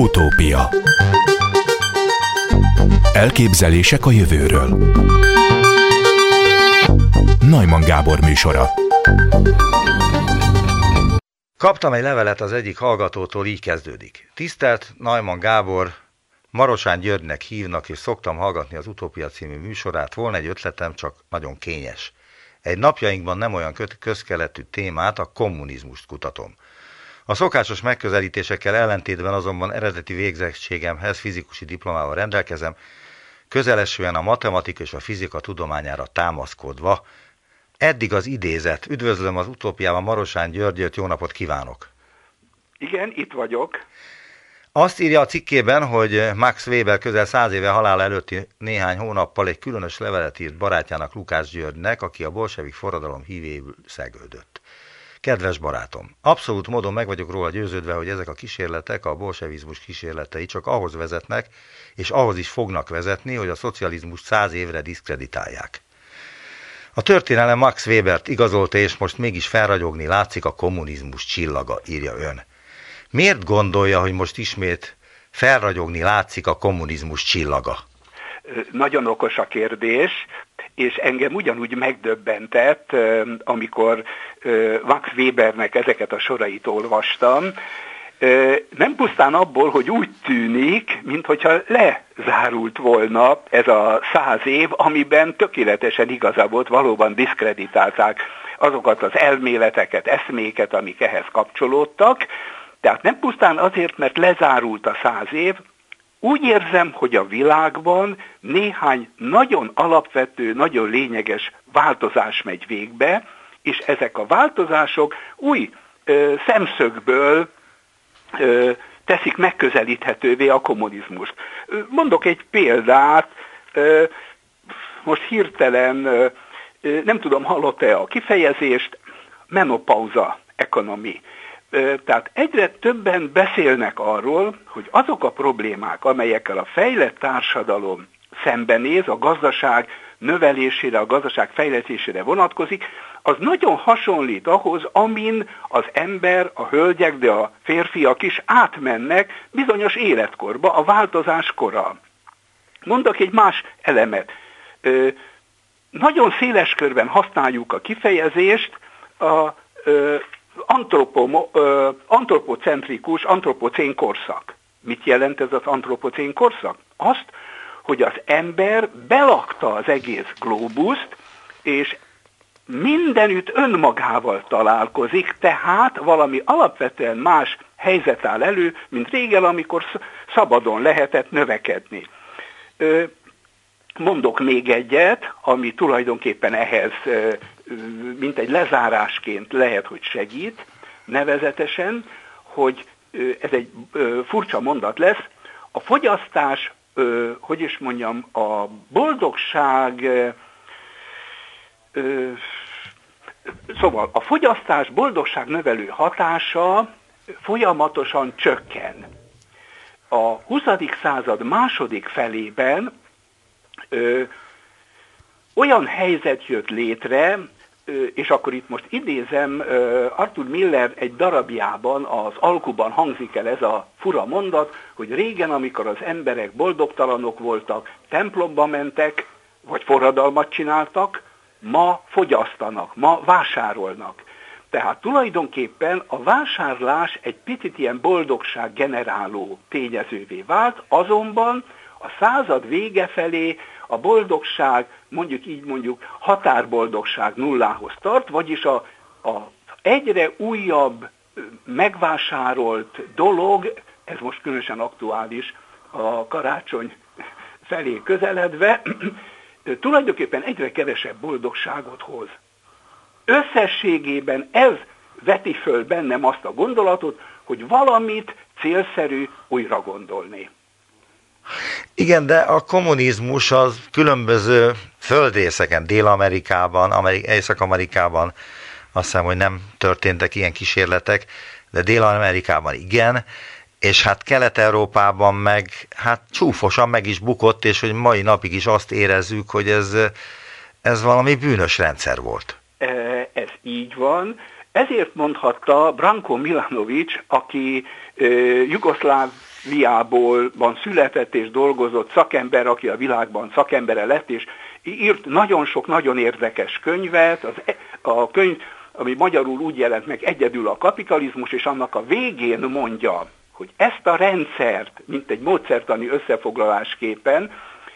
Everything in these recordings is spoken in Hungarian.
Utópia Elképzelések a jövőről Najman Gábor műsora Kaptam egy levelet az egyik hallgatótól, így kezdődik. Tisztelt Najman Gábor, Marosán Györgynek hívnak, és szoktam hallgatni az Utópia című műsorát. Volna egy ötletem, csak nagyon kényes. Egy napjainkban nem olyan közkeletű témát, a kommunizmust kutatom. A szokásos megközelítésekkel ellentétben azonban eredeti végzettségemhez fizikusi diplomával rendelkezem, közelesően a matematika és a fizika tudományára támaszkodva. Eddig az idézet. Üdvözlöm az utópiában Marosán Györgyöt, jó napot kívánok! Igen, itt vagyok. Azt írja a cikkében, hogy Max Weber közel száz éve halál előtti néhány hónappal egy különös levelet írt barátjának Lukács Györgynek, aki a bolsevik forradalom hívéül szegődött. Kedves barátom, abszolút módon meg vagyok róla győződve, hogy ezek a kísérletek, a bolsevizmus kísérletei csak ahhoz vezetnek, és ahhoz is fognak vezetni, hogy a szocializmus száz évre diszkreditálják. A történelem Max Webert igazolta, és most mégis felragyogni látszik a kommunizmus csillaga, írja ön. Miért gondolja, hogy most ismét felragyogni látszik a kommunizmus csillaga? Nagyon okos a kérdés, és engem ugyanúgy megdöbbentett, amikor Max Webernek ezeket a sorait olvastam, nem pusztán abból, hogy úgy tűnik, mintha lezárult volna ez a száz év, amiben tökéletesen igaza volt, valóban diszkreditálták azokat az elméleteket, eszméket, amik ehhez kapcsolódtak, tehát nem pusztán azért, mert lezárult a száz év, úgy érzem, hogy a világban néhány nagyon alapvető, nagyon lényeges változás megy végbe, és ezek a változások új ö, szemszögből ö, teszik megközelíthetővé a kommunizmust. Mondok egy példát, ö, most hirtelen, ö, nem tudom, hallott-e a kifejezést, menopauza ekonomi. Tehát egyre többen beszélnek arról, hogy azok a problémák, amelyekkel a fejlett társadalom szembenéz, a gazdaság növelésére, a gazdaság fejlesztésére vonatkozik, az nagyon hasonlít ahhoz, amin az ember, a hölgyek, de a férfiak is átmennek bizonyos életkorba, a változás kora. Mondok egy más elemet. Ö, nagyon széles körben használjuk a kifejezést a ö, antropocentrikus, antropocén korszak. Mit jelent ez az antropocén korszak? Azt, hogy az ember belakta az egész globuszt, és mindenütt önmagával találkozik, tehát valami alapvetően más helyzet áll elő, mint régen, amikor szabadon lehetett növekedni. Mondok még egyet, ami tulajdonképpen ehhez mint egy lezárásként lehet, hogy segít, nevezetesen, hogy ez egy furcsa mondat lesz, a fogyasztás, hogy is mondjam, a boldogság, szóval a fogyasztás boldogság növelő hatása folyamatosan csökken. A 20. század második felében olyan helyzet jött létre, és akkor itt most idézem, Arthur Miller egy darabjában, az alkuban hangzik el ez a fura mondat, hogy régen, amikor az emberek boldogtalanok voltak, templomba mentek, vagy forradalmat csináltak, ma fogyasztanak, ma vásárolnak. Tehát tulajdonképpen a vásárlás egy picit ilyen boldogság generáló tényezővé vált, azonban a század vége felé a boldogság, mondjuk így mondjuk határboldogság nullához tart, vagyis a, a egyre újabb megvásárolt dolog, ez most különösen aktuális a karácsony felé közeledve, tulajdonképpen egyre kevesebb boldogságot hoz. Összességében ez veti föl bennem azt a gondolatot, hogy valamit célszerű újra gondolni. Igen, de a kommunizmus az különböző földrészeken, Dél-Amerikában, Amerik- Észak-Amerikában azt hiszem, hogy nem történtek ilyen kísérletek, de Dél-Amerikában igen, és hát Kelet-Európában meg hát csúfosan meg is bukott, és hogy mai napig is azt érezzük, hogy ez, ez valami bűnös rendszer volt. E, ez így van. Ezért mondhatta Branko Milanovic, aki Jugoszláv van született és dolgozott szakember, aki a világban szakembere lett, és írt nagyon sok nagyon érdekes könyvet. Az, e, a könyv, ami magyarul úgy jelent meg egyedül a kapitalizmus, és annak a végén mondja, hogy ezt a rendszert, mint egy módszertani összefoglalásképpen,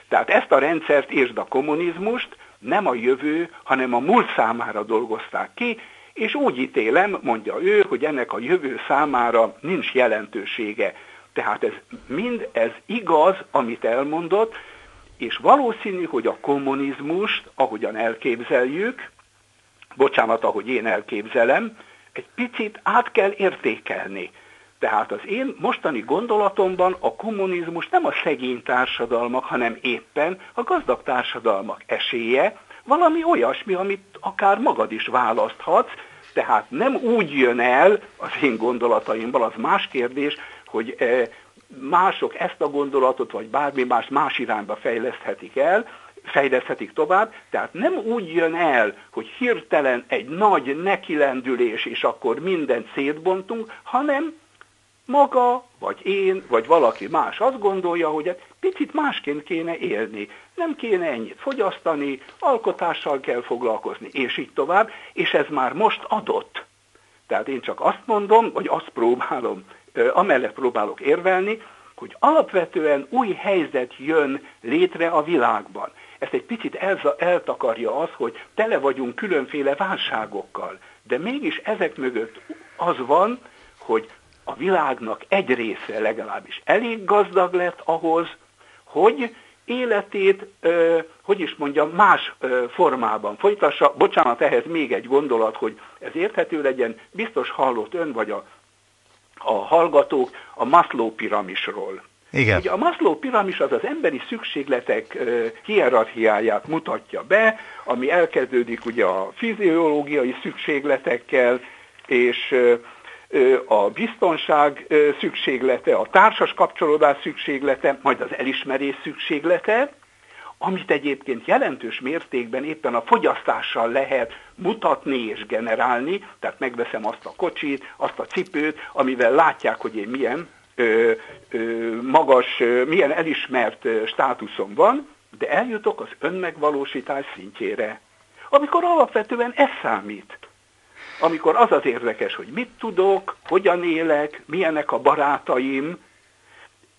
tehát ezt a rendszert és a kommunizmust nem a jövő, hanem a múlt számára dolgozták ki, és úgy ítélem, mondja ő, hogy ennek a jövő számára nincs jelentősége. Tehát ez mind ez igaz, amit elmondott, és valószínű, hogy a kommunizmust, ahogyan elképzeljük, bocsánat, ahogy én elképzelem, egy picit át kell értékelni. Tehát az én mostani gondolatomban a kommunizmus nem a szegény társadalmak, hanem éppen a gazdag társadalmak esélye, valami olyasmi, amit akár magad is választhatsz, tehát nem úgy jön el az én gondolataimban, az más kérdés, hogy eh, mások ezt a gondolatot, vagy bármi más más irányba fejleszthetik el, fejleszthetik tovább, tehát nem úgy jön el, hogy hirtelen egy nagy nekilendülés, és akkor mindent szétbontunk, hanem maga, vagy én, vagy valaki más azt gondolja, hogy egy picit másként kéne élni. Nem kéne ennyit fogyasztani, alkotással kell foglalkozni, és így tovább, és ez már most adott. Tehát én csak azt mondom, vagy azt próbálom, amellett próbálok érvelni, hogy alapvetően új helyzet jön létre a világban. Ezt egy picit eltakarja az, hogy tele vagyunk különféle válságokkal, de mégis ezek mögött az van, hogy a világnak egy része legalábbis elég gazdag lett ahhoz, hogy életét, hogy is mondjam, más formában folytassa. Bocsánat, ehhez még egy gondolat, hogy ez érthető legyen. Biztos hallott ön vagy a, a hallgatók a Maslow piramisról. Igen. Ugye a Maslow piramis az az emberi szükségletek hierarchiáját mutatja be, ami elkezdődik ugye a fiziológiai szükségletekkel, és a biztonság szükséglete, a társas kapcsolódás szükséglete, majd az elismerés szükséglete, amit egyébként jelentős mértékben éppen a fogyasztással lehet mutatni és generálni, tehát megveszem azt a kocsit, azt a cipőt, amivel látják, hogy én milyen ö, ö, magas, ö, milyen elismert státuszom van, de eljutok az önmegvalósítás szintjére, amikor alapvetően ez számít. Amikor az az érdekes, hogy mit tudok, hogyan élek, milyenek a barátaim,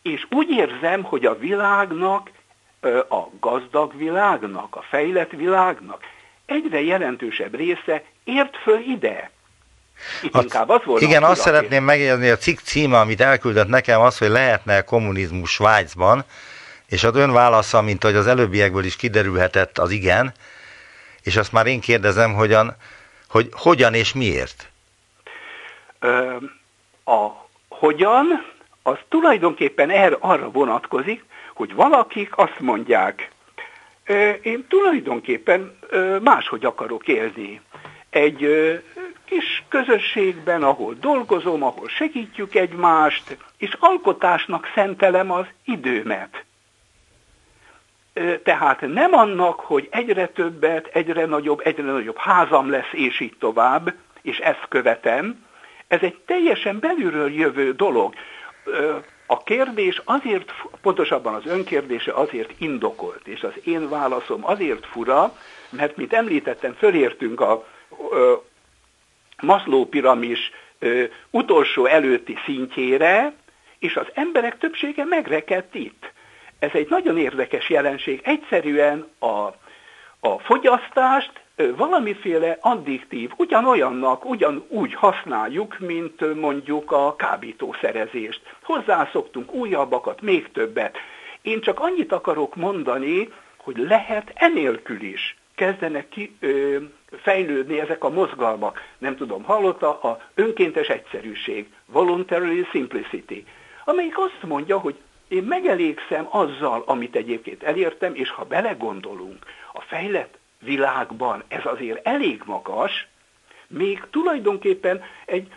és úgy érzem, hogy a világnak, a gazdag világnak, a fejlett világnak egyre jelentősebb része ért föl ide. Itt inkább az volt igen, azt szeretném megjegyezni, a cikk címe, amit elküldött nekem, az, hogy lehetne kommunizmus Svájcban, és az ön válasza, mint hogy az előbbiekből is kiderülhetett, az igen, és azt már én kérdezem, hogyan, hogy hogyan és miért? Ö, a hogyan, az tulajdonképpen erre, arra vonatkozik, hogy valakik azt mondják, én tulajdonképpen máshogy akarok élni. Egy kis közösségben, ahol dolgozom, ahol segítjük egymást, és alkotásnak szentelem az időmet. Tehát nem annak, hogy egyre többet, egyre nagyobb, egyre nagyobb házam lesz, és így tovább, és ezt követem. Ez egy teljesen belülről jövő dolog. A kérdés azért, pontosabban az önkérdése azért indokolt, és az én válaszom azért fura, mert, mint említettem, fölértünk a Maslow piramis utolsó előtti szintjére, és az emberek többsége megrekedt itt. Ez egy nagyon érdekes jelenség. Egyszerűen a, a fogyasztást valamiféle addiktív, ugyanolyannak, ugyanúgy használjuk, mint mondjuk a kábítószerezést. Hozzászoktunk újabbakat, még többet. Én csak annyit akarok mondani, hogy lehet enélkül is kezdenek ki, ö, fejlődni ezek a mozgalmak. Nem tudom, hallotta a önkéntes egyszerűség, voluntary simplicity, amelyik azt mondja, hogy én megelégszem azzal, amit egyébként elértem, és ha belegondolunk, a fejlett világban ez azért elég magas, még tulajdonképpen egy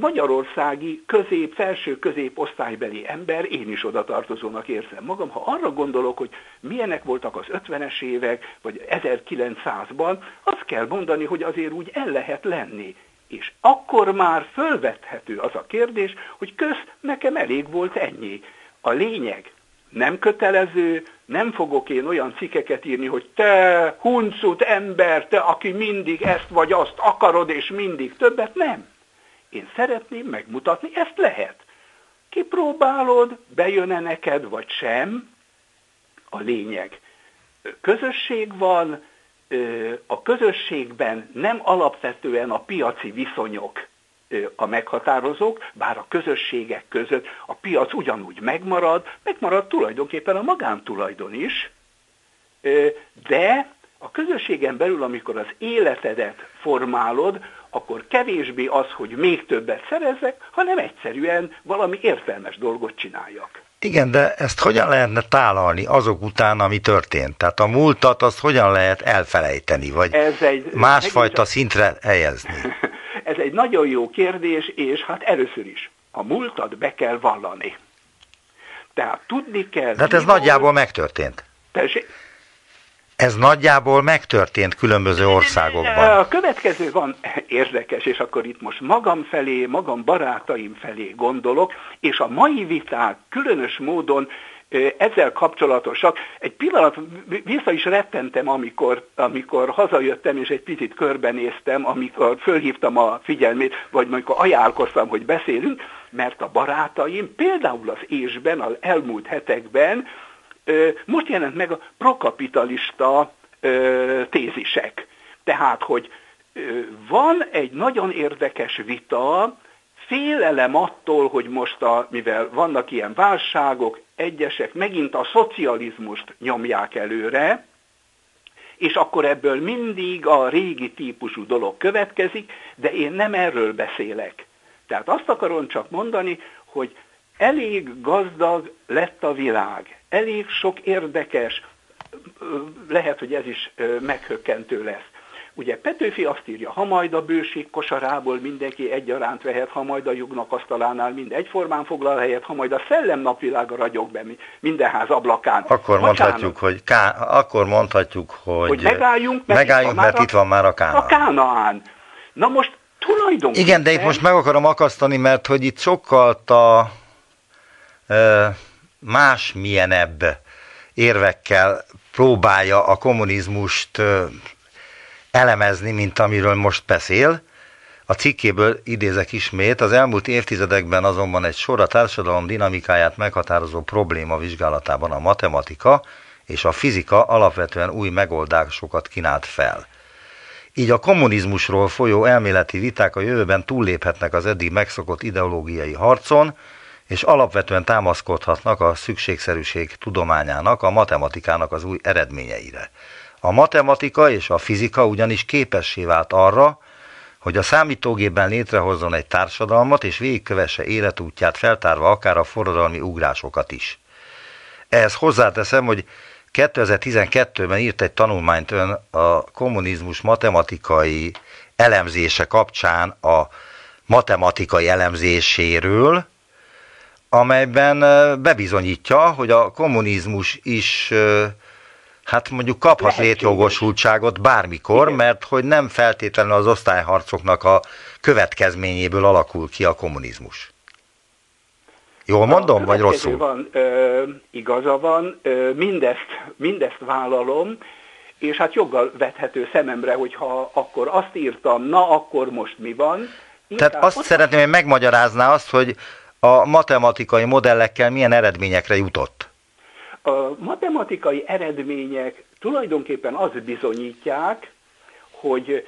magyarországi közép, felső középosztálybeli ember, én is oda tartozónak érzem magam, ha arra gondolok, hogy milyenek voltak az 50-es évek, vagy 1900-ban, azt kell mondani, hogy azért úgy el lehet lenni. És akkor már fölvethető az a kérdés, hogy köz nekem elég volt ennyi. A lényeg nem kötelező, nem fogok én olyan cikkeket írni, hogy te huncut ember, te, aki mindig ezt vagy azt akarod, és mindig többet, nem. Én szeretném megmutatni, ezt lehet. Kipróbálod, bejön-e neked, vagy sem, a lényeg. Közösség van, a közösségben nem alapvetően a piaci viszonyok a meghatározók, bár a közösségek között a piac ugyanúgy megmarad, megmarad tulajdonképpen a magántulajdon is, de a közösségen belül, amikor az életedet formálod, akkor kevésbé az, hogy még többet szerezzek, hanem egyszerűen valami értelmes dolgot csináljak. Igen, de ezt hogyan lehetne tálalni azok után, ami történt? Tehát a múltat azt hogyan lehet elfelejteni, vagy Ez egy, másfajta szintre helyezni? Ez egy nagyon jó kérdés, és hát először is a múltat be kell vallani. Tehát tudni kell... De hát ez nagyjából megtörtént. Tessék? Ez nagyjából megtörtént különböző országokban. A következő van érdekes, és akkor itt most magam felé, magam barátaim felé gondolok, és a mai viták különös módon ezzel kapcsolatosak. Egy pillanat vissza is rettentem, amikor, amikor hazajöttem, és egy picit körbenéztem, amikor fölhívtam a figyelmét, vagy amikor ajánlkoztam, hogy beszélünk, mert a barátaim például az ésben, az elmúlt hetekben most jelent meg a prokapitalista tézisek. Tehát, hogy van egy nagyon érdekes vita, félelem attól, hogy most, a, mivel vannak ilyen válságok, egyesek megint a szocializmust nyomják előre, és akkor ebből mindig a régi típusú dolog következik, de én nem erről beszélek. Tehát azt akarom csak mondani, hogy elég gazdag lett a világ, elég sok érdekes, lehet, hogy ez is meghökkentő lesz. Ugye Petőfi azt írja, ha majd a bőség kosarából mindenki egyaránt vehet, ha majd a jugnak asztalánál mind egyformán foglal helyet, ha majd a szellem napvilága ragyog be minden ház ablakán. Akkor mondhatjuk, hogy, ká, akkor mondhatjuk, hogy, hogy megálljunk, mert, megálljunk, itt, mert a, itt van már a Kánaán. A Kánaán. Na most tulajdonképpen... Igen, de itt most meg akarom akasztani, mert hogy itt sokkal a más milyenebb érvekkel próbálja a kommunizmust elemezni, mint amiről most beszél. A cikkéből idézek ismét, az elmúlt évtizedekben azonban egy sor a társadalom dinamikáját meghatározó probléma vizsgálatában a matematika és a fizika alapvetően új megoldásokat kínált fel. Így a kommunizmusról folyó elméleti viták a jövőben túlléphetnek az eddig megszokott ideológiai harcon, és alapvetően támaszkodhatnak a szükségszerűség tudományának, a matematikának az új eredményeire. A matematika és a fizika ugyanis képessé vált arra, hogy a számítógépben létrehozzon egy társadalmat, és végigkövesse életútját feltárva akár a forradalmi ugrásokat is. Ehhez hozzáteszem, hogy 2012-ben írt egy tanulmányt ön a kommunizmus matematikai elemzése kapcsán a matematikai elemzéséről, amelyben bebizonyítja, hogy a kommunizmus is hát mondjuk kaphat létjogosultságot bármikor, Igen. mert hogy nem feltétlenül az osztályharcoknak a következményéből alakul ki a kommunizmus. Jól mondom, vagy rosszul? Van, ö, igaza van, ö, mindezt, mindezt vállalom, és hát joggal vethető szememre, hogyha akkor azt írtam, na akkor most mi van. Tehát azt szeretném, hogy megmagyarázná azt, hogy a matematikai modellekkel milyen eredményekre jutott? A matematikai eredmények tulajdonképpen azt bizonyítják, hogy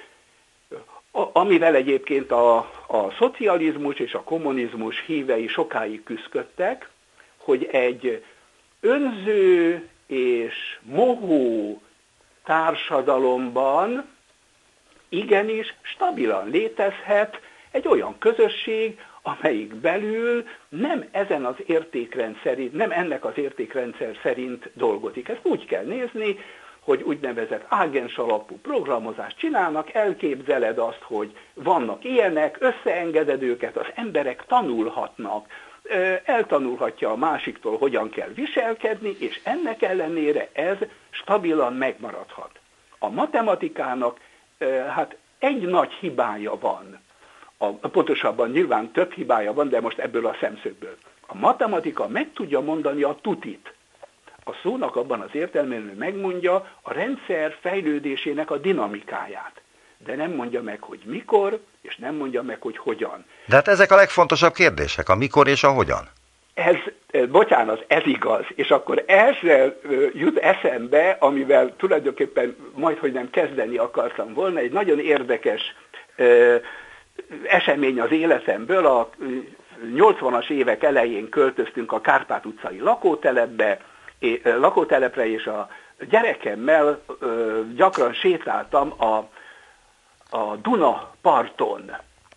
amivel egyébként a, a szocializmus és a kommunizmus hívei sokáig küzdöttek, hogy egy önző és mohó társadalomban igenis stabilan létezhet egy olyan közösség, amelyik belül nem ezen az értékrend szerint, nem ennek az értékrendszer szerint dolgozik. Ezt úgy kell nézni, hogy úgynevezett ágens alapú programozást csinálnak, elképzeled azt, hogy vannak ilyenek, összeengeded őket, az emberek tanulhatnak, eltanulhatja a másiktól, hogyan kell viselkedni, és ennek ellenére ez stabilan megmaradhat. A matematikának hát egy nagy hibája van, a, pontosabban nyilván több hibája van, de most ebből a szemszögből. A matematika meg tudja mondani a tutit. A szónak abban az értelmében, hogy megmondja a rendszer fejlődésének a dinamikáját. De nem mondja meg, hogy mikor, és nem mondja meg, hogy hogyan. De hát ezek a legfontosabb kérdések, a mikor és a hogyan. Ez, bocsánat, ez igaz. És akkor első jut eszembe, amivel tulajdonképpen majd, hogy nem kezdeni akartam volna, egy nagyon érdekes esemény az életemből. A 80-as évek elején költöztünk a Kárpát utcai lakótelepbe, lakótelepre, és a gyerekemmel gyakran sétáltam a, a Duna parton.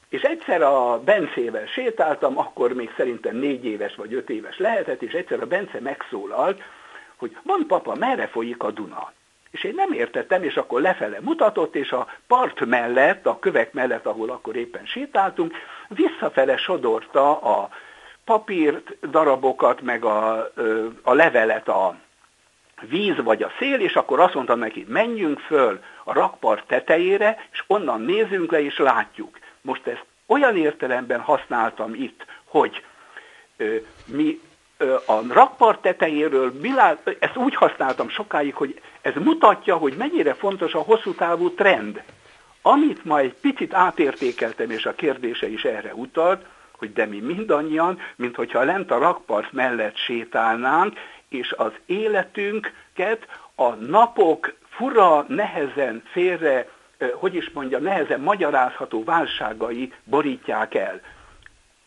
És egyszer a Bencével sétáltam, akkor még szerintem négy éves vagy öt éves lehetett, és egyszer a Bence megszólalt, hogy van papa, merre folyik a Duna? És én nem értettem, és akkor lefele mutatott, és a part mellett, a kövek mellett, ahol akkor éppen sétáltunk, visszafele sodorta a papírt, darabokat, meg a, a levelet a víz vagy a szél, és akkor azt mondtam neki, menjünk föl a rakpart tetejére, és onnan nézzünk le, és látjuk. Most ezt olyan értelemben használtam itt, hogy ö, mi ö, a rakpart tetejéről, ezt úgy használtam sokáig, hogy ez mutatja, hogy mennyire fontos a hosszú távú trend. Amit majd picit átértékeltem, és a kérdése is erre utalt, hogy de mi mindannyian, mint hogyha lent a rakpart mellett sétálnánk, és az életünket a napok fura, nehezen félre, hogy is mondja, nehezen magyarázható válságai borítják el.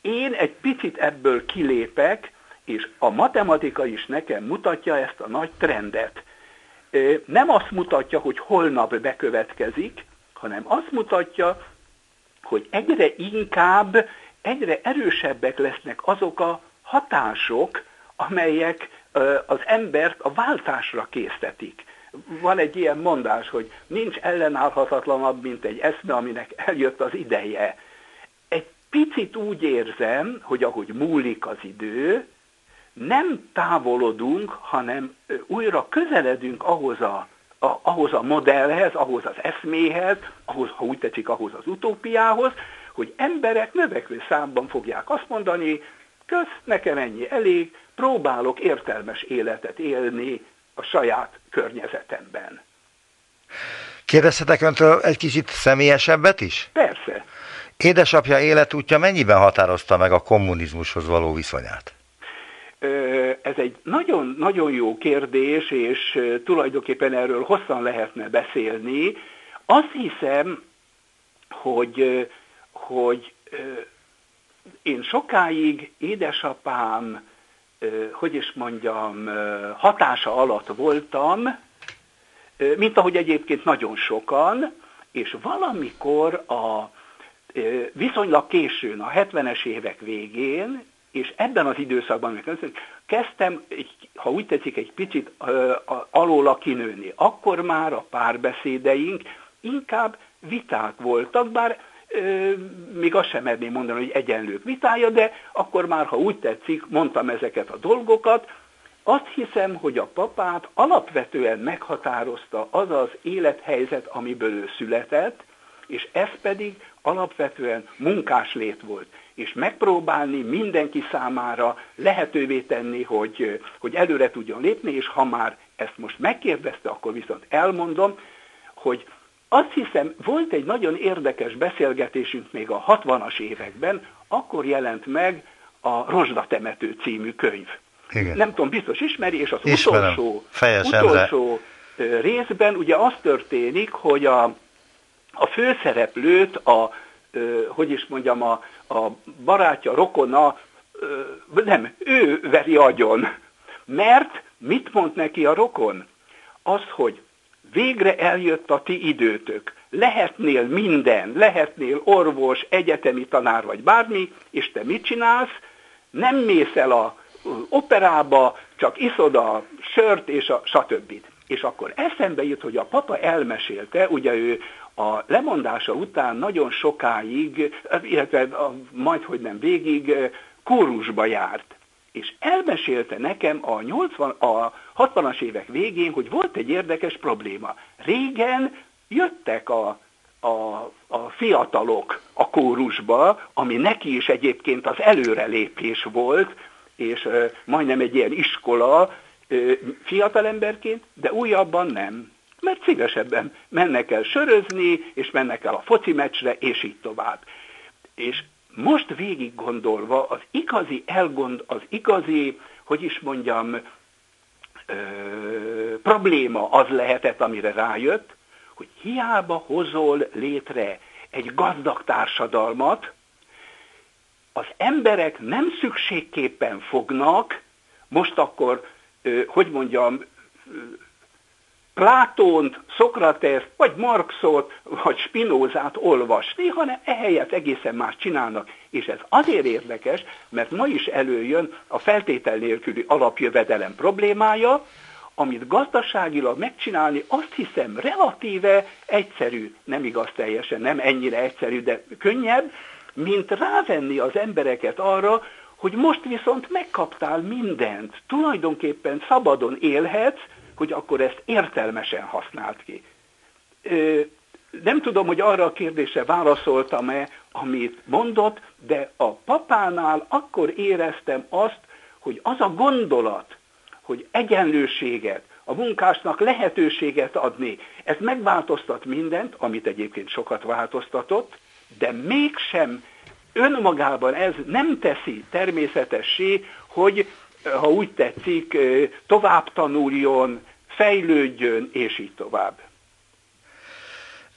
Én egy picit ebből kilépek, és a matematika is nekem mutatja ezt a nagy trendet. Nem azt mutatja, hogy holnap bekövetkezik, hanem azt mutatja, hogy egyre inkább, egyre erősebbek lesznek azok a hatások, amelyek az embert a váltásra késztetik. Van egy ilyen mondás, hogy nincs ellenállhatatlanabb, mint egy eszme, aminek eljött az ideje. Egy picit úgy érzem, hogy ahogy múlik az idő, nem távolodunk, hanem újra közeledünk ahhoz a, a, ahhoz a modellhez, ahhoz az eszméhez, ahhoz, ha úgy tetszik, ahhoz az utópiához, hogy emberek növekvő számban fogják azt mondani, kösz, nekem ennyi elég, próbálok értelmes életet élni a saját környezetemben. Kérdezhetek öntől egy kicsit személyesebbet is? Persze. Édesapja életútja mennyiben határozta meg a kommunizmushoz való viszonyát? Ez egy nagyon-nagyon jó kérdés, és tulajdonképpen erről hosszan lehetne beszélni. Azt hiszem, hogy, hogy én sokáig édesapám hogy is mondjam, hatása alatt voltam, mint ahogy egyébként nagyon sokan, és valamikor a viszonylag későn, a 70-es évek végén, és ebben az időszakban kezdtem, ha úgy tetszik, egy picit alóla kinőni. Akkor már a párbeszédeink inkább viták voltak, bár még azt sem merném mondani, hogy egyenlők vitája, de akkor már, ha úgy tetszik, mondtam ezeket a dolgokat, azt hiszem, hogy a papát alapvetően meghatározta az az élethelyzet, amiből ő született, és ez pedig alapvetően munkáslét volt. És megpróbálni mindenki számára lehetővé tenni, hogy, hogy előre tudjon lépni, és ha már ezt most megkérdezte, akkor viszont elmondom, hogy azt hiszem, volt egy nagyon érdekes beszélgetésünk még a 60-as években, akkor jelent meg a Rozsdatemető című könyv. Igen. Nem tudom, biztos ismeri, és az Ismerem. utolsó, utolsó részben ugye az történik, hogy a, a főszereplőt, a, hogy is mondjam, a, a barátja, rokona, nem, ő veri agyon. Mert mit mond neki a rokon? Az, hogy Végre eljött a ti időtök. Lehetnél minden, lehetnél orvos, egyetemi tanár vagy bármi, és te mit csinálsz? Nem mész el a operába, csak iszod a sört és a stb. És akkor eszembe jut, hogy a papa elmesélte, ugye ő a lemondása után nagyon sokáig, illetve majd hogy nem végig, kórusba járt és elmesélte nekem a, 80, a 60-as évek végén, hogy volt egy érdekes probléma. Régen jöttek a a, a fiatalok a kórusba, ami neki is egyébként az előrelépés volt, és majdnem egy ilyen iskola fiatalemberként, de újabban nem. Mert szívesebben mennek el sörözni, és mennek el a foci meccsre, és így tovább. És most végig gondolva az igazi elgond, az igazi, hogy is mondjam, ö, probléma az lehetett, amire rájött, hogy hiába hozol létre egy gazdag társadalmat, az emberek nem szükségképpen fognak, most akkor, hogy mondjam, Plátont, Szokrateszt, vagy Marxot, vagy Spinózát olvasni, hanem ehelyett egészen más csinálnak. És ez azért érdekes, mert ma is előjön a feltétel nélküli alapjövedelem problémája, amit gazdaságilag megcsinálni, azt hiszem relatíve egyszerű, nem igaz teljesen, nem ennyire egyszerű, de könnyebb, mint rávenni az embereket arra, hogy most viszont megkaptál mindent, tulajdonképpen szabadon élhetsz, hogy akkor ezt értelmesen használt ki. Nem tudom, hogy arra a kérdésre válaszoltam-e, amit mondott, de a papánál akkor éreztem azt, hogy az a gondolat, hogy egyenlőséget, a munkásnak lehetőséget adni, ez megváltoztat mindent, amit egyébként sokat változtatott, de mégsem önmagában ez nem teszi természetessé, hogy ha úgy tetszik, tovább tanuljon, fejlődjön, és így tovább.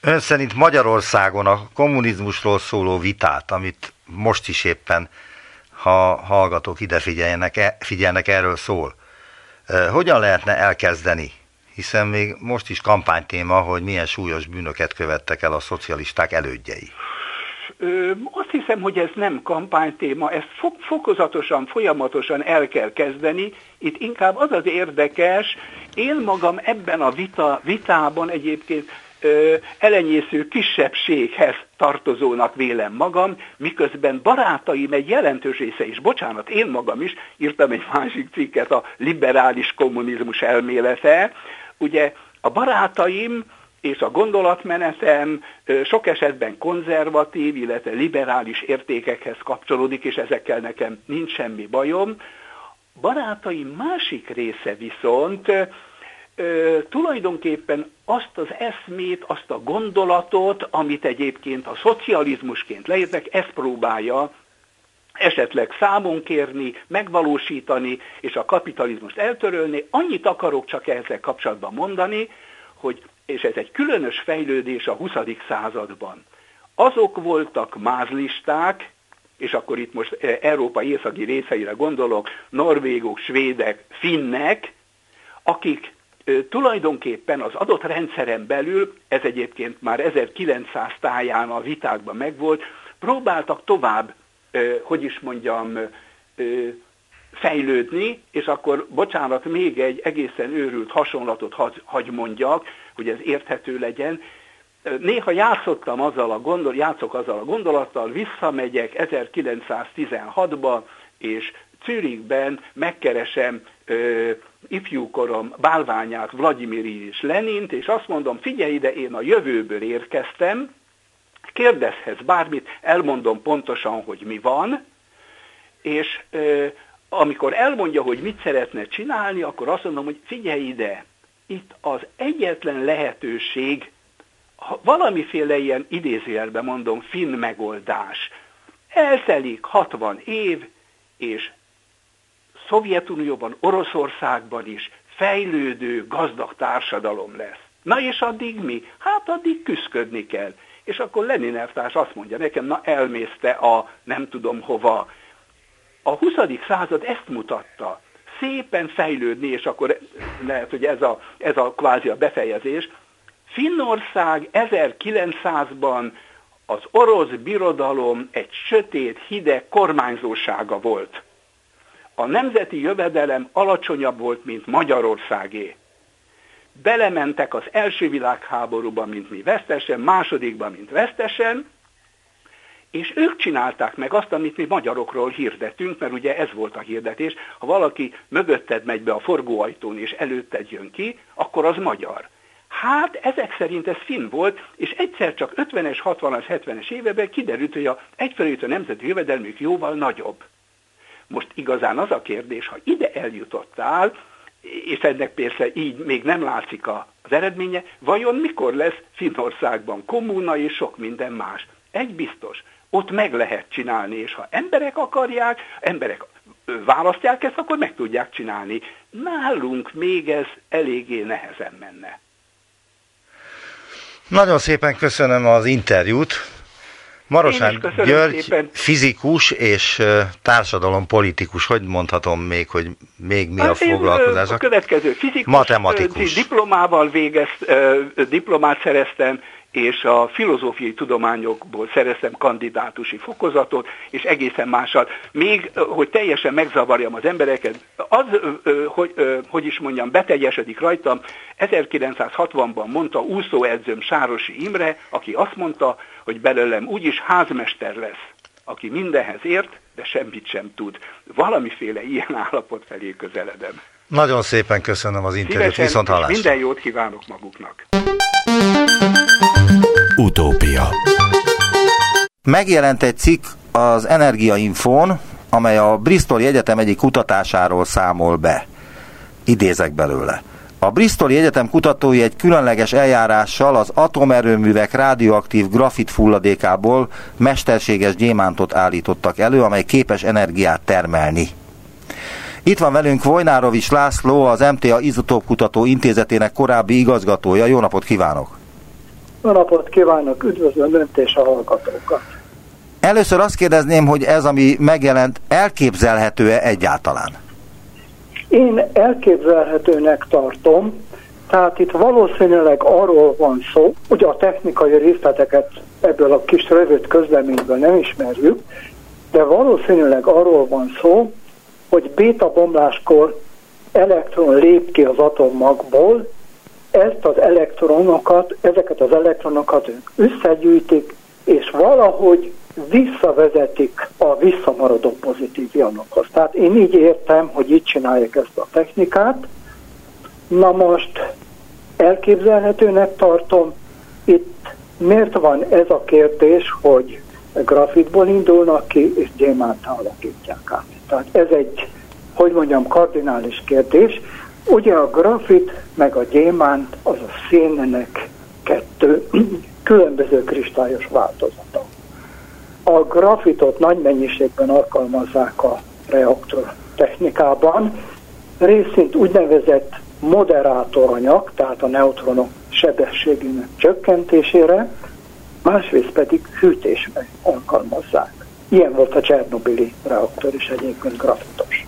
Ön szerint Magyarországon a kommunizmusról szóló vitát, amit most is éppen, ha hallgatók ide figyeljenek, e, figyelnek, erről szól, hogyan lehetne elkezdeni? Hiszen még most is kampánytéma, hogy milyen súlyos bűnöket követtek el a szocialisták elődjei. Azt hiszem, hogy ez nem kampánytéma, ezt fokozatosan, folyamatosan el kell kezdeni. Itt inkább az az érdekes, én magam ebben a vita, vitában egyébként ö, elenyésző kisebbséghez tartozónak vélem magam, miközben barátaim egy jelentős része is, bocsánat, én magam is írtam egy másik cikket a liberális kommunizmus elmélete, ugye a barátaim és a gondolatmenetem sok esetben konzervatív, illetve liberális értékekhez kapcsolódik, és ezekkel nekem nincs semmi bajom. Barátaim másik része viszont tulajdonképpen azt az eszmét, azt a gondolatot, amit egyébként a szocializmusként leírtak, ezt próbálja esetleg számon kérni, megvalósítani, és a kapitalizmust eltörölni. Annyit akarok csak ezzel kapcsolatban mondani, hogy és ez egy különös fejlődés a 20. században. Azok voltak mázlisták, és akkor itt most eh, Európa északi részeire gondolok, norvégok, svédek, finnek, akik eh, tulajdonképpen az adott rendszeren belül, ez egyébként már 1900 táján a vitákban megvolt, próbáltak tovább, eh, hogy is mondjam, fejlődni, és akkor, bocsánat, még egy egészen őrült hasonlatot hagy, mondjak, hogy ez érthető legyen. Néha játszottam azzal a gondol, játszok azzal a gondolattal, visszamegyek 1916-ba, és Zürichben megkeresem ö, ifjúkorom bálványát, Vladimir és Lenint, és azt mondom, figyelj ide, én a jövőből érkeztem, kérdezhez bármit, elmondom pontosan, hogy mi van, és ö, amikor elmondja, hogy mit szeretne csinálni, akkor azt mondom, hogy figyelj ide, itt az egyetlen lehetőség, valamiféle ilyen idézőjelben mondom, finn megoldás. Eltelik 60 év, és Szovjetunióban, Oroszországban is fejlődő, gazdag társadalom lesz. Na és addig mi? Hát addig küszködni kell. És akkor Lenin elvtárs azt mondja nekem, na elmészte a nem tudom hova. A 20. század ezt mutatta szépen fejlődni, és akkor lehet, hogy ez a, ez a kvázi a befejezés. Finnország 1900-ban az orosz birodalom egy sötét, hideg kormányzósága volt. A nemzeti jövedelem alacsonyabb volt, mint Magyarországé. Belementek az első világháborúban, mint mi vesztesen, másodikban, mint vesztesen, és ők csinálták meg azt, amit mi magyarokról hirdetünk, mert ugye ez volt a hirdetés, ha valaki mögötted megy be a forgóajtón és előtted jön ki, akkor az magyar. Hát ezek szerint ez finn volt, és egyszer csak 50-es, 60-as, 70-es években kiderült, hogy a egyfelől a nemzeti jövedelmük jóval nagyobb. Most igazán az a kérdés, ha ide eljutottál, és ennek persze így még nem látszik az eredménye, vajon mikor lesz Finnországban kommuna és sok minden más? Egy biztos, ott meg lehet csinálni, és ha emberek akarják, emberek választják ezt, akkor meg tudják csinálni. Nálunk még ez eléggé nehezen menne. Nagyon szépen köszönöm az interjút. Marosán György szépen. fizikus és társadalompolitikus, hogy mondhatom még, hogy még mi hát a foglalkozás? A következő fizikus, matematikus. diplomával végez, diplomát szereztem, és a filozófiai tudományokból szereztem kandidátusi fokozatot, és egészen mással. Még, hogy teljesen megzavarjam az embereket, az, hogy, hogy is mondjam, beteljesedik rajtam, 1960-ban mondta úszóedzőm Sárosi Imre, aki azt mondta, hogy belőlem úgyis házmester lesz, aki mindenhez ért, de semmit sem tud. Valamiféle ilyen állapot felé közeledem. Nagyon szépen köszönöm az interjút, viszont hallásra. Minden jót kívánok maguknak. Utópia Megjelent egy cikk az Energiainfón, amely a Bristol Egyetem egyik kutatásáról számol be. Idézek belőle. A Bristoli Egyetem kutatói egy különleges eljárással az atomerőművek radioaktív grafit fulladékából mesterséges gyémántot állítottak elő, amely képes energiát termelni. Itt van velünk Vojnárovics László, az MTA Izotóp Kutató Intézetének korábbi igazgatója. Jó napot kívánok! Jó napot kívánok, üdvözlöm Önt és a hallgatókat! Először azt kérdezném, hogy ez, ami megjelent, elképzelhető-e egyáltalán? Én elképzelhetőnek tartom, tehát itt valószínűleg arról van szó, ugye a technikai részleteket ebből a kis rövid közleményből nem ismerjük, de valószínűleg arról van szó, hogy béta bomláskor elektron lép ki az atommagból, ezt az elektronokat, ezeket az elektronokat összegyűjtik, és valahogy visszavezetik a visszamaradó pozitív ionokhoz. Tehát én így értem, hogy így csinálják ezt a technikát. Na most elképzelhetőnek tartom, itt miért van ez a kérdés, hogy grafitból indulnak ki, és gyémánt alakítják át. Tehát ez egy, hogy mondjam, kardinális kérdés. Ugye a grafit meg a gyémánt az a szénnek kettő különböző kristályos változata. A grafitot nagy mennyiségben alkalmazzák a reaktor technikában, részint úgynevezett moderátoranyag, tehát a neutronok sebességének csökkentésére, másrészt pedig hűtésre alkalmazzák. Ilyen volt a Csernobili reaktor is egyébként grafitos.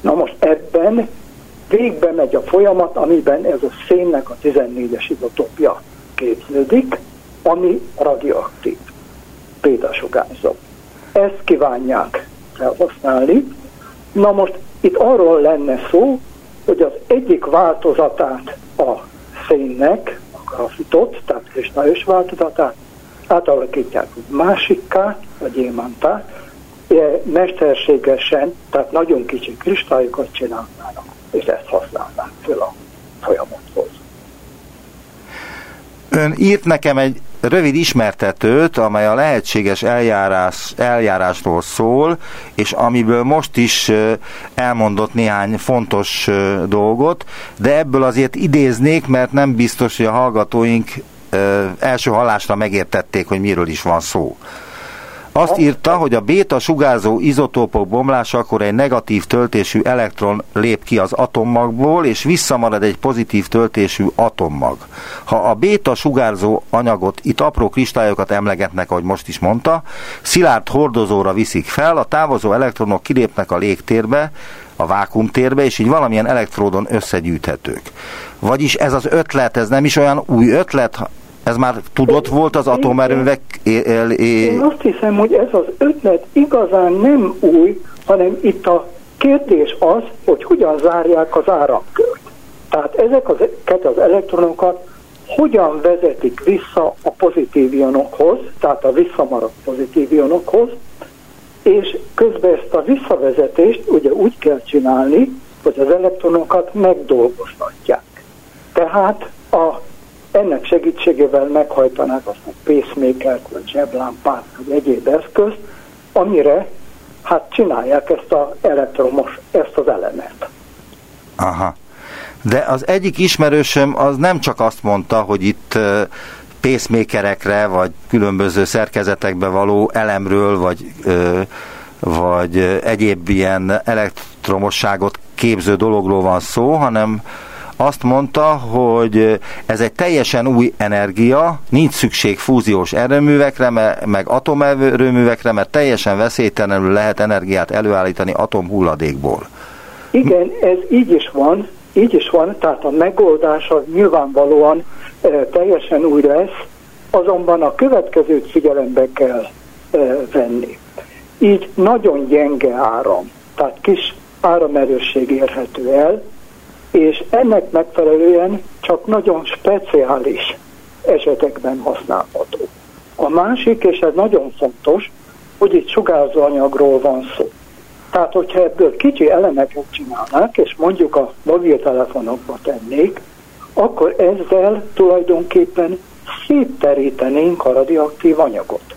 Na most ebben végbe megy a folyamat, amiben ez a szénnek a 14-es izotópja képződik, ami radioaktív, bétasugárzó. Ezt kívánják felhasználni. Na most itt arról lenne szó, hogy az egyik változatát a szénnek, a grafitot, tehát kristályos változatát átalakítják másikká, vagy gyémántá, mesterségesen, tehát nagyon kicsi kristályokat csinálnának, és ezt használnák fel a folyamathoz. Ön írt nekem egy rövid ismertetőt, amely a lehetséges eljárás, eljárásról szól, és amiből most is elmondott néhány fontos dolgot, de ebből azért idéznék, mert nem biztos, hogy a hallgatóink első hallásra megértették, hogy miről is van szó. Azt írta, hogy a béta sugárzó izotópok bomlásakor egy negatív töltésű elektron lép ki az atommagból, és visszamarad egy pozitív töltésű atommag. Ha a béta sugárzó anyagot, itt apró kristályokat emlegetnek, ahogy most is mondta, szilárd hordozóra viszik fel, a távozó elektronok kilépnek a légtérbe, a vákumtérbe, és így valamilyen elektródon összegyűjthetők. Vagyis ez az ötlet, ez nem is olyan új ötlet, ez már tudott volt az atomerőművek? Én azt hiszem, hogy ez az ötlet igazán nem új, hanem itt a kérdés az, hogy hogyan zárják az áramkört. Tehát ezeket az elektronokat hogyan vezetik vissza a pozitív ionokhoz, tehát a visszamaradt pozitív ionokhoz, és közben ezt a visszavezetést ugye úgy kell csinálni, hogy az elektronokat megdolgoztatják. Tehát a, ennek segítségével meghajtanák azt a pacemaker vagy zseblámpát, vagy egyéb eszközt, amire hát csinálják ezt a elektromos, ezt az elemet. Aha. De az egyik ismerősöm az nem csak azt mondta, hogy itt pacemakerekre, vagy különböző szerkezetekbe való elemről, vagy, vagy egyéb ilyen elektromosságot képző dologról van szó, hanem azt mondta, hogy ez egy teljesen új energia, nincs szükség fúziós erőművekre, meg atomerőművekre, mert teljesen veszélytelenül lehet energiát előállítani atomhulladékból. Igen, ez így is van, így is van, tehát a megoldás az nyilvánvalóan e, teljesen új lesz, azonban a következőt figyelembe kell e, venni. Így nagyon gyenge áram, tehát kis áramerősség érhető el, és ennek megfelelően csak nagyon speciális esetekben használható. A másik, és ez nagyon fontos, hogy itt sugárzóanyagról van szó. Tehát, hogyha ebből kicsi elemeket csinálnák, és mondjuk a mobiltelefonokba tennék, akkor ezzel tulajdonképpen szétterítenénk a radioaktív anyagot.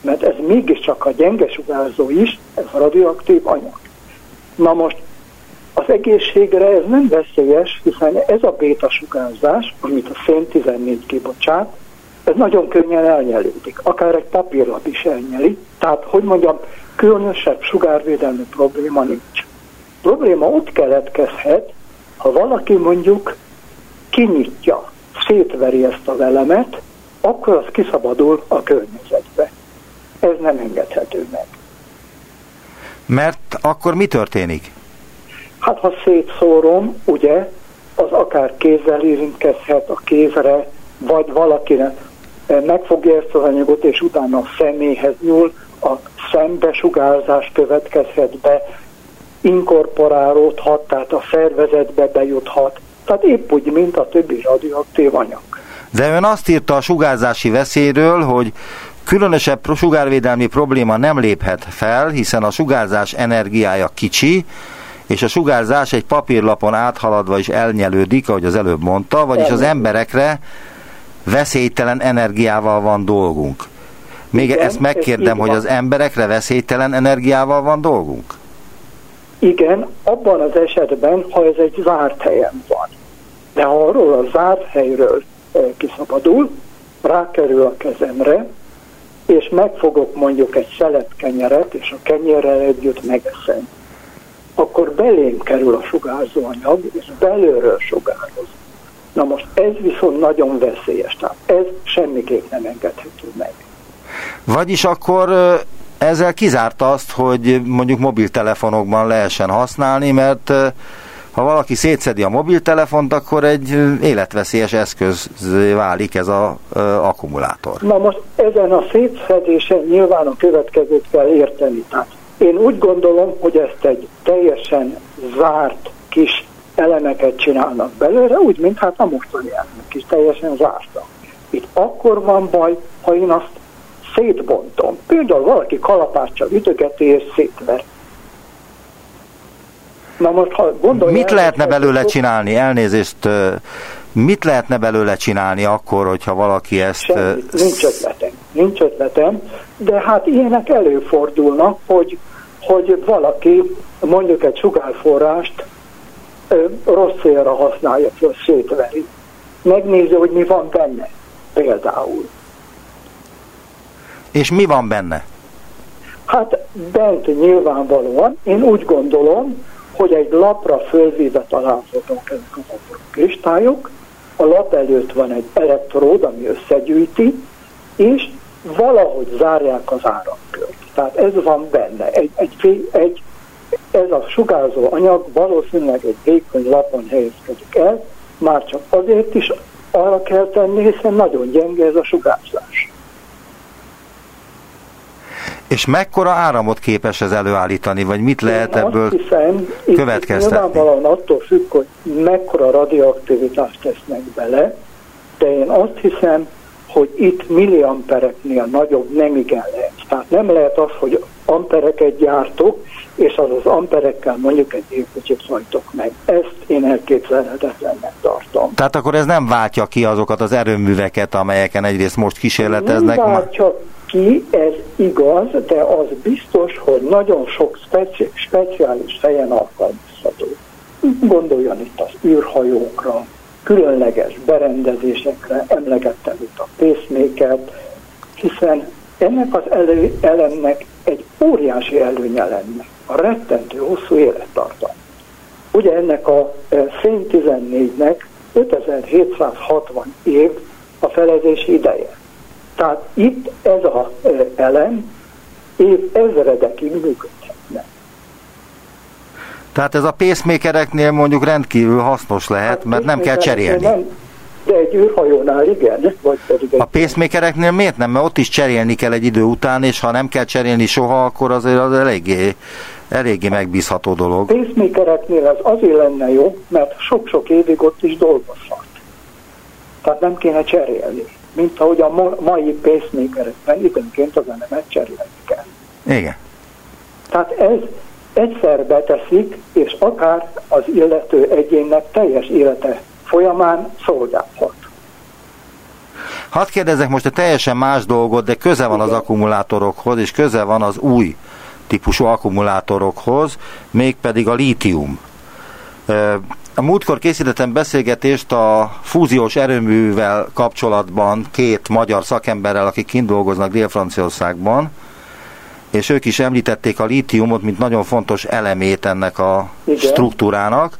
Mert ez mégiscsak a gyenge sugárzó is, ez a radioaktív anyag. Na most az egészségre ez nem veszélyes, hiszen ez a béta sugárzás, amit a szén 14 kibocsát, ez nagyon könnyen elnyelődik. Akár egy papírlap is elnyeli. Tehát, hogy mondjam, különösebb sugárvédelmi probléma nincs. Probléma ott keletkezhet, ha valaki mondjuk kinyitja, szétveri ezt a velemet, akkor az kiszabadul a környezetbe. Ez nem engedhető meg. Mert akkor mi történik? Hát ha szétszórom, ugye, az akár kézzel érintkezhet a kézre, vagy valakinek megfogja ezt az anyagot, és utána a személyhez nyúl, a szembesugárzás következhet be, inkorporálódhat, tehát a szervezetbe bejuthat, tehát épp úgy, mint a többi radioaktív anyag. De ön azt írta a sugárzási veszélyről, hogy különösebb sugárvédelmi probléma nem léphet fel, hiszen a sugárzás energiája kicsi, és a sugárzás egy papírlapon áthaladva is elnyelődik, ahogy az előbb mondta, vagyis az emberekre veszélytelen energiával van dolgunk. Még Igen, ezt megkérdem, hogy az emberekre veszélytelen energiával van dolgunk? Igen, abban az esetben, ha ez egy zárt helyen van. De ha arról a zárt helyről kiszabadul, rákerül a kezemre, és megfogok mondjuk egy szelet kenyeret, és a kenyerrel együtt megeszem, akkor belém kerül a sugárzóanyag, és belőről sugároz. Na most ez viszont nagyon veszélyes, tehát ez semmiképp nem engedhető meg. Vagyis akkor ezzel kizárta azt, hogy mondjuk mobiltelefonokban lehessen használni, mert ha valaki szétszedi a mobiltelefont, akkor egy életveszélyes eszköz válik ez az akkumulátor. Na most ezen a szétszedésen nyilván a következőt kell érteni. Tehát én úgy gondolom, hogy ezt egy teljesen zárt kis elemeket csinálnak belőle, úgy, mint hát a mostani elemek is teljesen zártak. Itt akkor van baj, ha én azt szétbontom. Például valaki kalapáccsal ütögeti és szétver. Na most, ha Mit el, lehetne belőle csinálni? Elnézést, mit lehetne belőle csinálni akkor, hogyha valaki ezt... Semmi, nincs ötletem, nincs ötletem, de hát ilyenek előfordulnak, hogy, hogy valaki mondjuk egy sugárforrást rossz célra használja föl, szétveri. Megnézi, hogy mi van benne, például. És mi van benne? Hát bent nyilvánvalóan, én úgy gondolom, hogy egy lapra fölvéve találhatók ezek az kristályok, a lap előtt van egy elektród, ami összegyűjti, és valahogy zárják az áramkört. Tehát ez van benne. Egy, egy, egy, ez a sugárzó anyag valószínűleg egy vékony lapon helyezkedik el, már csak azért is arra kell tenni, hiszen nagyon gyenge ez a sugárzás. És mekkora áramot képes ez előállítani, vagy mit lehet Én ebből hiszem, következtetni? Nyilvánvalóan attól függ, hogy mekkora radioaktivitást tesznek bele, de én azt hiszem, hogy itt milliampereknél nagyobb nem igen lehet. Tehát nem lehet az, hogy ampereket gyártok, és az az amperekkel mondjuk egy gépkocsit hajtok meg. Ezt én elképzelhetetlennek tartom. Tehát akkor ez nem váltja ki azokat az erőműveket, amelyeken egyrészt most kísérleteznek? Nem váltja ki, ez igaz, de az biztos, hogy nagyon sok speci- speciális helyen alkalmazható. Gondoljon itt az űrhajókra, különleges berendezésekre, emlegettem itt a pacemaker hiszen ennek az elő, elemnek egy óriási előnye lenne, a rettentő hosszú élettartam. Ugye ennek a szén 14-nek 5760 év a felezési ideje. Tehát itt ez az elem év ezredekig működhetne. Tehát ez a pacemakereknél mondjuk rendkívül hasznos lehet, hát mert nem kell cserélni. Nem, de egy űrhajónál igen, vagy pedig egy... A pacemakereknél miért nem? Mert ott is cserélni kell egy idő után, és ha nem kell cserélni soha, akkor azért az eléggé, eléggé megbízható dolog. A pacemakereknél ez azért lenne jó, mert sok-sok évig ott is dolgozhat. Tehát nem kéne cserélni. Mint ahogy a mai pacemakerekben időnként az elemet cserélni kell. Igen. Tehát ez egyszer beteszik, és akár az illető egyénnek teljes élete folyamán szolgálhat. Hadd kérdezek most egy teljesen más dolgot, de köze van az akkumulátorokhoz, és köze van az új típusú akkumulátorokhoz, mégpedig a lítium. A múltkor készítettem beszélgetést a fúziós erőművel kapcsolatban két magyar szakemberrel, akik kint dolgoznak Dél-Franciaországban, és ők is említették a lítiumot, mint nagyon fontos elemét ennek a Igen. struktúrának.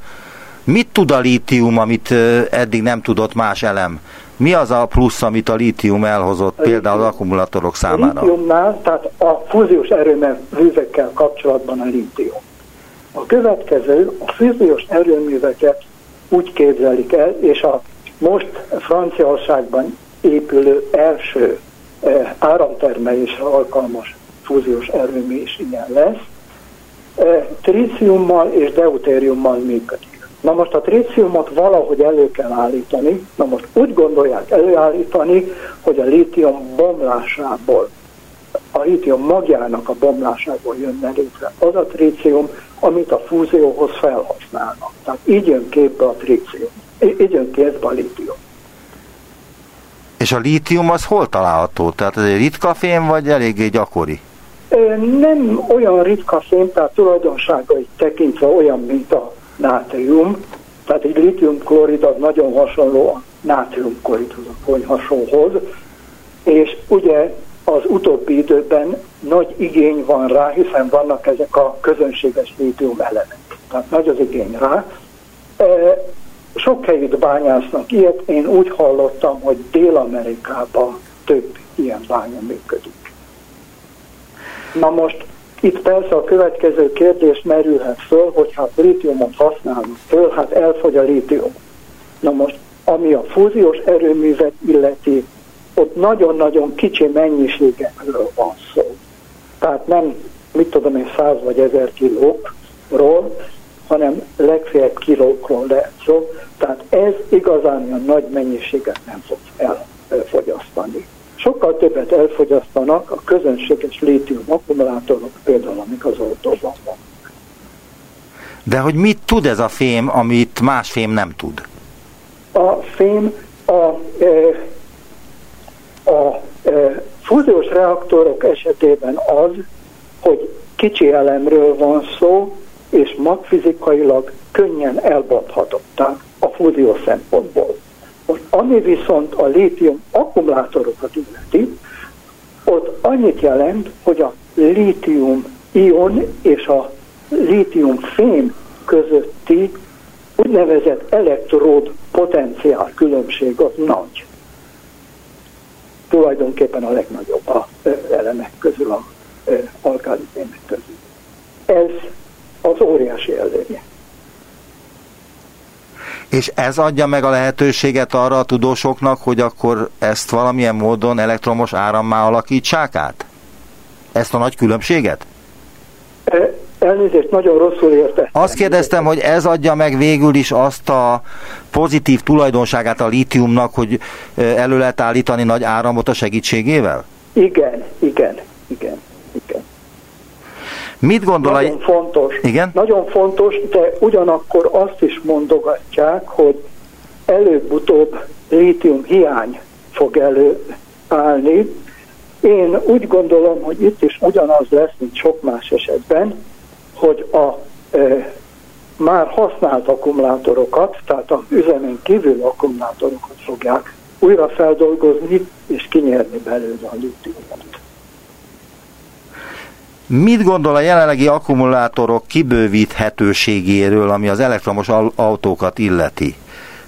Mit tud a lítium, amit eddig nem tudott más elem? Mi az a plusz, amit a lítium elhozott a például az akkumulátorok számára? A lítiumnál, tehát a fúziós erőművekkel kapcsolatban a lítium. A következő, a fúziós erőműveket úgy képzelik el, és a most Franciaországban épülő első áramtermelésre alkalmas fúziós erőmű is ilyen lesz, tríciummal és deutériummal működik. Na most a tríciumot valahogy elő kell állítani, na most úgy gondolják előállítani, hogy a lítium bomlásából, a lítium magjának a bomlásából jönne létre az a trícium, amit a fúzióhoz felhasználnak. Tehát így jön képbe a trícium, így jön képbe a lítium. És a lítium az hol található? Tehát ez egy ritka fém, vagy eléggé gyakori? Nem olyan ritka fém, tehát tulajdonságait tekintve olyan, mint a nátrium, tehát egy litiumklorid az nagyon hasonló a nátriumkloridhoz, a konyhasóhoz, és ugye az utóbbi időben nagy igény van rá, hiszen vannak ezek a közönséges lítium elemek. Tehát nagy az igény rá. Sok helyütt bányásznak ilyet, én úgy hallottam, hogy Dél-Amerikában több ilyen bánya működik. Na most itt persze a következő kérdés merülhet föl, hogy ha lítiumot használunk föl, hát elfogy a lítium. Na most, ami a fúziós erőművet illeti, ott nagyon-nagyon kicsi mennyiségekről van szó. Tehát nem, mit tudom én, száz vagy ezer kilókról, hanem legfeljebb kilókról lehet szó. Tehát ez igazán olyan nagy mennyiséget nem fog elfogyasztani sokkal többet elfogyasztanak a közönséges lítium akkumulátorok, például amik az autóban vannak. De hogy mit tud ez a fém, amit más fém nem tud? A fém a, e, a e, fúziós reaktorok esetében az, hogy kicsi elemről van szó, és magfizikailag könnyen elbonthatották a fúzió szempontból. Most ami viszont a lítium akkumulátorokat illeti, ott annyit jelent, hogy a lítium ion és a lítium fém közötti úgynevezett elektród potenciál különbség az nagy. Tulajdonképpen a legnagyobb a elemek közül, a alkálitémek közül. Ez az óriási előnye. És ez adja meg a lehetőséget arra a tudósoknak, hogy akkor ezt valamilyen módon elektromos árammá alakítsák át? Ezt a nagy különbséget? Elnézést, nagyon rosszul értettem. Azt kérdeztem, hogy ez adja meg végül is azt a pozitív tulajdonságát a lítiumnak, hogy elő lehet állítani nagy áramot a segítségével? Igen, igen, igen. Mit gondol? Nagyon a... fontos. Igen? Nagyon fontos, de ugyanakkor azt is mondogatják, hogy előbb-utóbb lítium hiány fog előállni. Én úgy gondolom, hogy itt is ugyanaz lesz, mint sok más esetben, hogy a e, már használt akkumulátorokat, tehát a üzemen kívül akkumulátorokat fogják újra feldolgozni és kinyerni belőle a lítiumot. Mit gondol a jelenlegi akkumulátorok kibővíthetőségéről, ami az elektromos autókat illeti?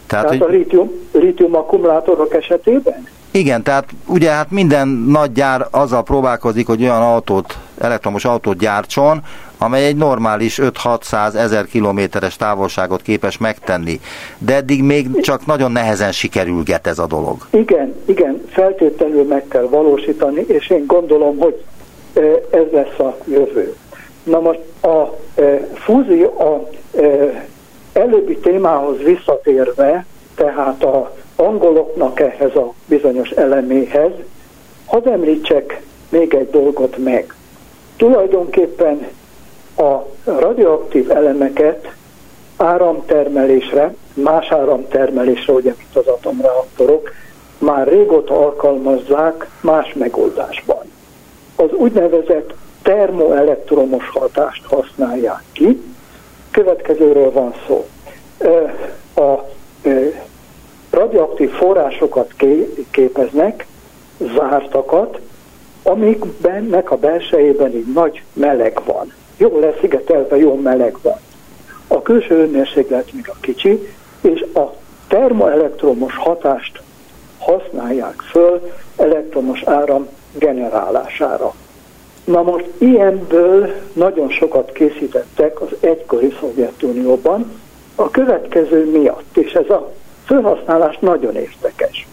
Tehát, tehát hogy... a lítium, lítium akkumulátorok esetében? Igen, tehát ugye hát minden nagy gyár azzal próbálkozik, hogy olyan autót, elektromos autót gyártson, amely egy normális 5-600 ezer kilométeres távolságot képes megtenni. De eddig még csak nagyon nehezen sikerülget ez a dolog. Igen, igen, feltétlenül meg kell valósítani, és én gondolom, hogy ez lesz a jövő. Na most a fúzió, a előbbi témához visszatérve, tehát a angoloknak ehhez a bizonyos eleméhez, hadd említsek még egy dolgot meg. Tulajdonképpen a radioaktív elemeket áramtermelésre, más áramtermelésre, ugye, mint az atomreaktorok, már régóta alkalmazzák más megoldásban. Az úgynevezett termoelektromos hatást használják ki. Következőről van szó. A radioaktív forrásokat képeznek, zártakat, amikbennek a belsejében így nagy meleg van. Jó leszigetelve, jó meleg van. A külső hőmérséklet még a kicsi, és a termoelektromos hatást használják föl elektromos áram generálására. Na most ilyenből nagyon sokat készítettek az egykori Szovjetunióban, a következő miatt, és ez a felhasználás nagyon érdekes.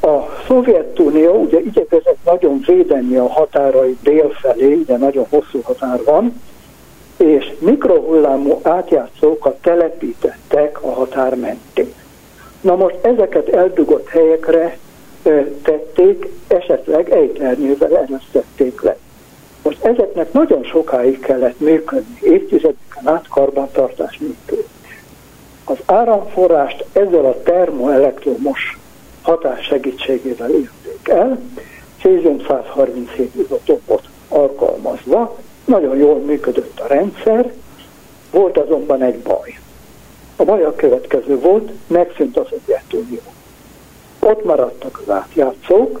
A Szovjetunió ugye igyekezett nagyon védeni a határai délfelé, de nagyon hosszú határ van, és mikrohullámú átjátszókat telepítettek a határ mentén. Na most ezeket eldugott helyekre tették, esetleg ejtlernyővel erőszették le. Most ezeknek nagyon sokáig kellett működni, évtizedeken át karbantartás nélkül. Az áramforrást ezzel a termoelektromos hatás segítségével érték el, cézium 137 izotopot alkalmazva, nagyon jól működött a rendszer, volt azonban egy baj. A baj a következő volt, megszűnt az Szovjetunió. Ott maradtak az átjátszók,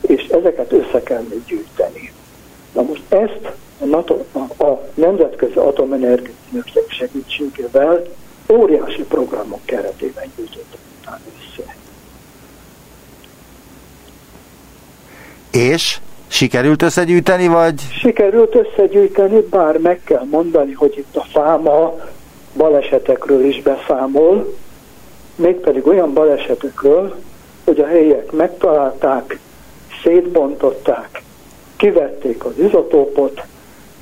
és ezeket össze kellett gyűjteni. Na most ezt a, NATO, a, a Nemzetközi Atomenergia segítségével óriási programok keretében gyűjtöttek össze. És sikerült összegyűjteni, vagy? Sikerült összegyűjteni, bár meg kell mondani, hogy itt a fáma balesetekről is beszámol, mégpedig olyan balesetekről, hogy a helyiek megtalálták, szétbontották, kivették az izotópot,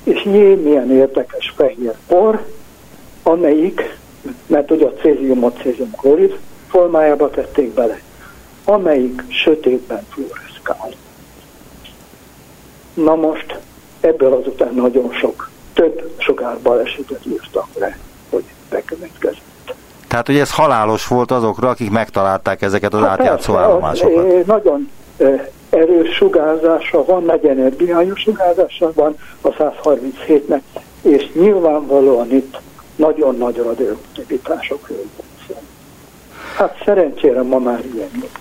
és jé, milyen érdekes fehér por, amelyik, mert ugye a céziumot cézium klorid formájába tették bele, amelyik sötétben fluoreszkál. Na most ebből azután nagyon sok, több sugárbalesetet írtak le, hogy bekövetkezett. Tehát, hogy ez halálos volt azokra, akik megtalálták ezeket az hát átjátszó állomásokat. Nagyon erős sugárzása van, nagy energiájú sugárzása van a 137-nek, és nyilvánvalóan itt nagyon nagy radioaktivitásokról van Hát szerencsére ma már ilyen nincs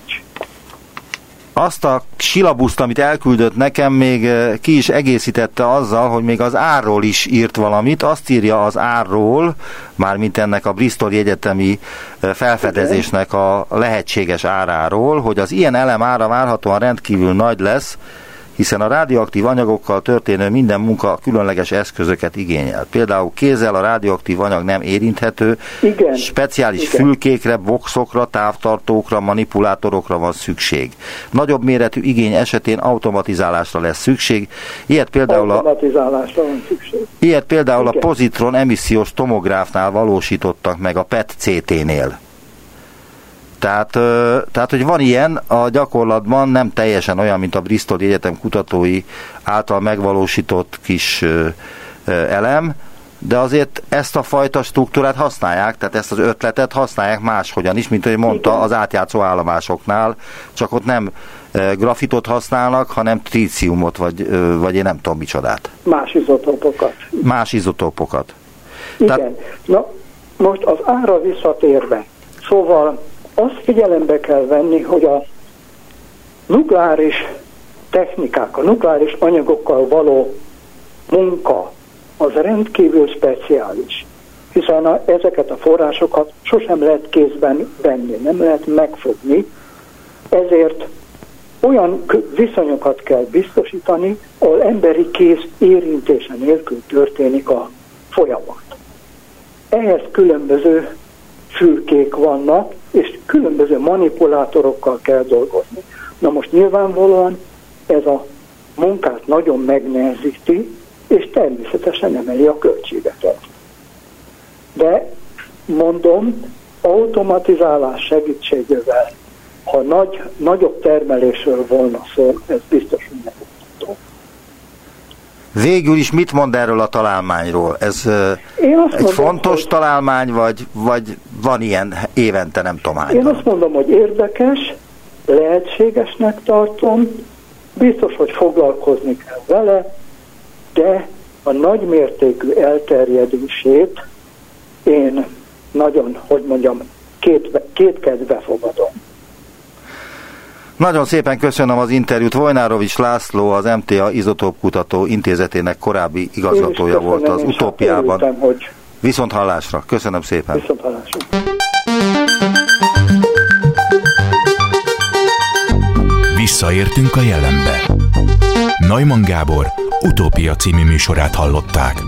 azt a silabuszt, amit elküldött nekem, még eh, ki is egészítette azzal, hogy még az árról is írt valamit. Azt írja az árról, mármint ennek a Bristol Egyetemi eh, felfedezésnek a lehetséges áráról, hogy az ilyen elem ára várhatóan rendkívül nagy lesz, hiszen a radioaktív anyagokkal történő minden munka különleges eszközöket igényel. Például kézzel a radioaktív anyag nem érinthető, Igen. speciális Igen. fülkékre, boxokra, távtartókra, manipulátorokra van szükség. Nagyobb méretű igény esetén automatizálásra lesz szükség. Ilyet például a, van szükség. Ilyet például Igen. a pozitron emissziós tomográfnál valósítottak meg a PET-CT-nél. Tehát, tehát, hogy van ilyen, a gyakorlatban nem teljesen olyan, mint a Bristol Egyetem kutatói által megvalósított kis elem, de azért ezt a fajta struktúrát használják, tehát ezt az ötletet használják máshogyan is, mint ahogy mondta az átjátszó állomásoknál, csak ott nem grafitot használnak, hanem tríciumot, vagy, vagy én nem tudom micsodát. Más izotópokat. Más izotópokat. Igen. Tehát... Na, most az ára visszatérve. Szóval azt figyelembe kell venni, hogy a nukleáris technikák, a nukleáris anyagokkal való munka az rendkívül speciális, hiszen a, ezeket a forrásokat sosem lehet kézben venni, nem lehet megfogni, ezért olyan viszonyokat kell biztosítani, ahol emberi kéz érintése nélkül történik a folyamat. Ehhez különböző fülkék vannak, és különböző manipulátorokkal kell dolgozni. Na most nyilvánvalóan ez a munkát nagyon megnehezíti, és természetesen emeli a költségeket. De mondom, automatizálás segítségével, ha nagy, nagyobb termelésről volna szó, ez biztos, hogy nem Végül is mit mond erről a találmányról? Ez Én azt egy mondom, fontos hogy... találmány, vagy, vagy van ilyen évente, nem tudom Én azt mondom, hogy érdekes, lehetségesnek tartom, biztos, hogy foglalkozni kell vele, de a nagymértékű elterjedését én nagyon, hogy mondjam, két, két kedve fogadom. Nagyon szépen köszönöm az interjút. Vojnárovics László, az MTA Izotóp Kutató Intézetének korábbi igazgatója volt az utópiában. Örültem, hogy... Viszont hallásra. Köszönöm szépen. Viszont hallásra. Visszaértünk a jelenbe. Neumann Gábor utópia című műsorát hallották.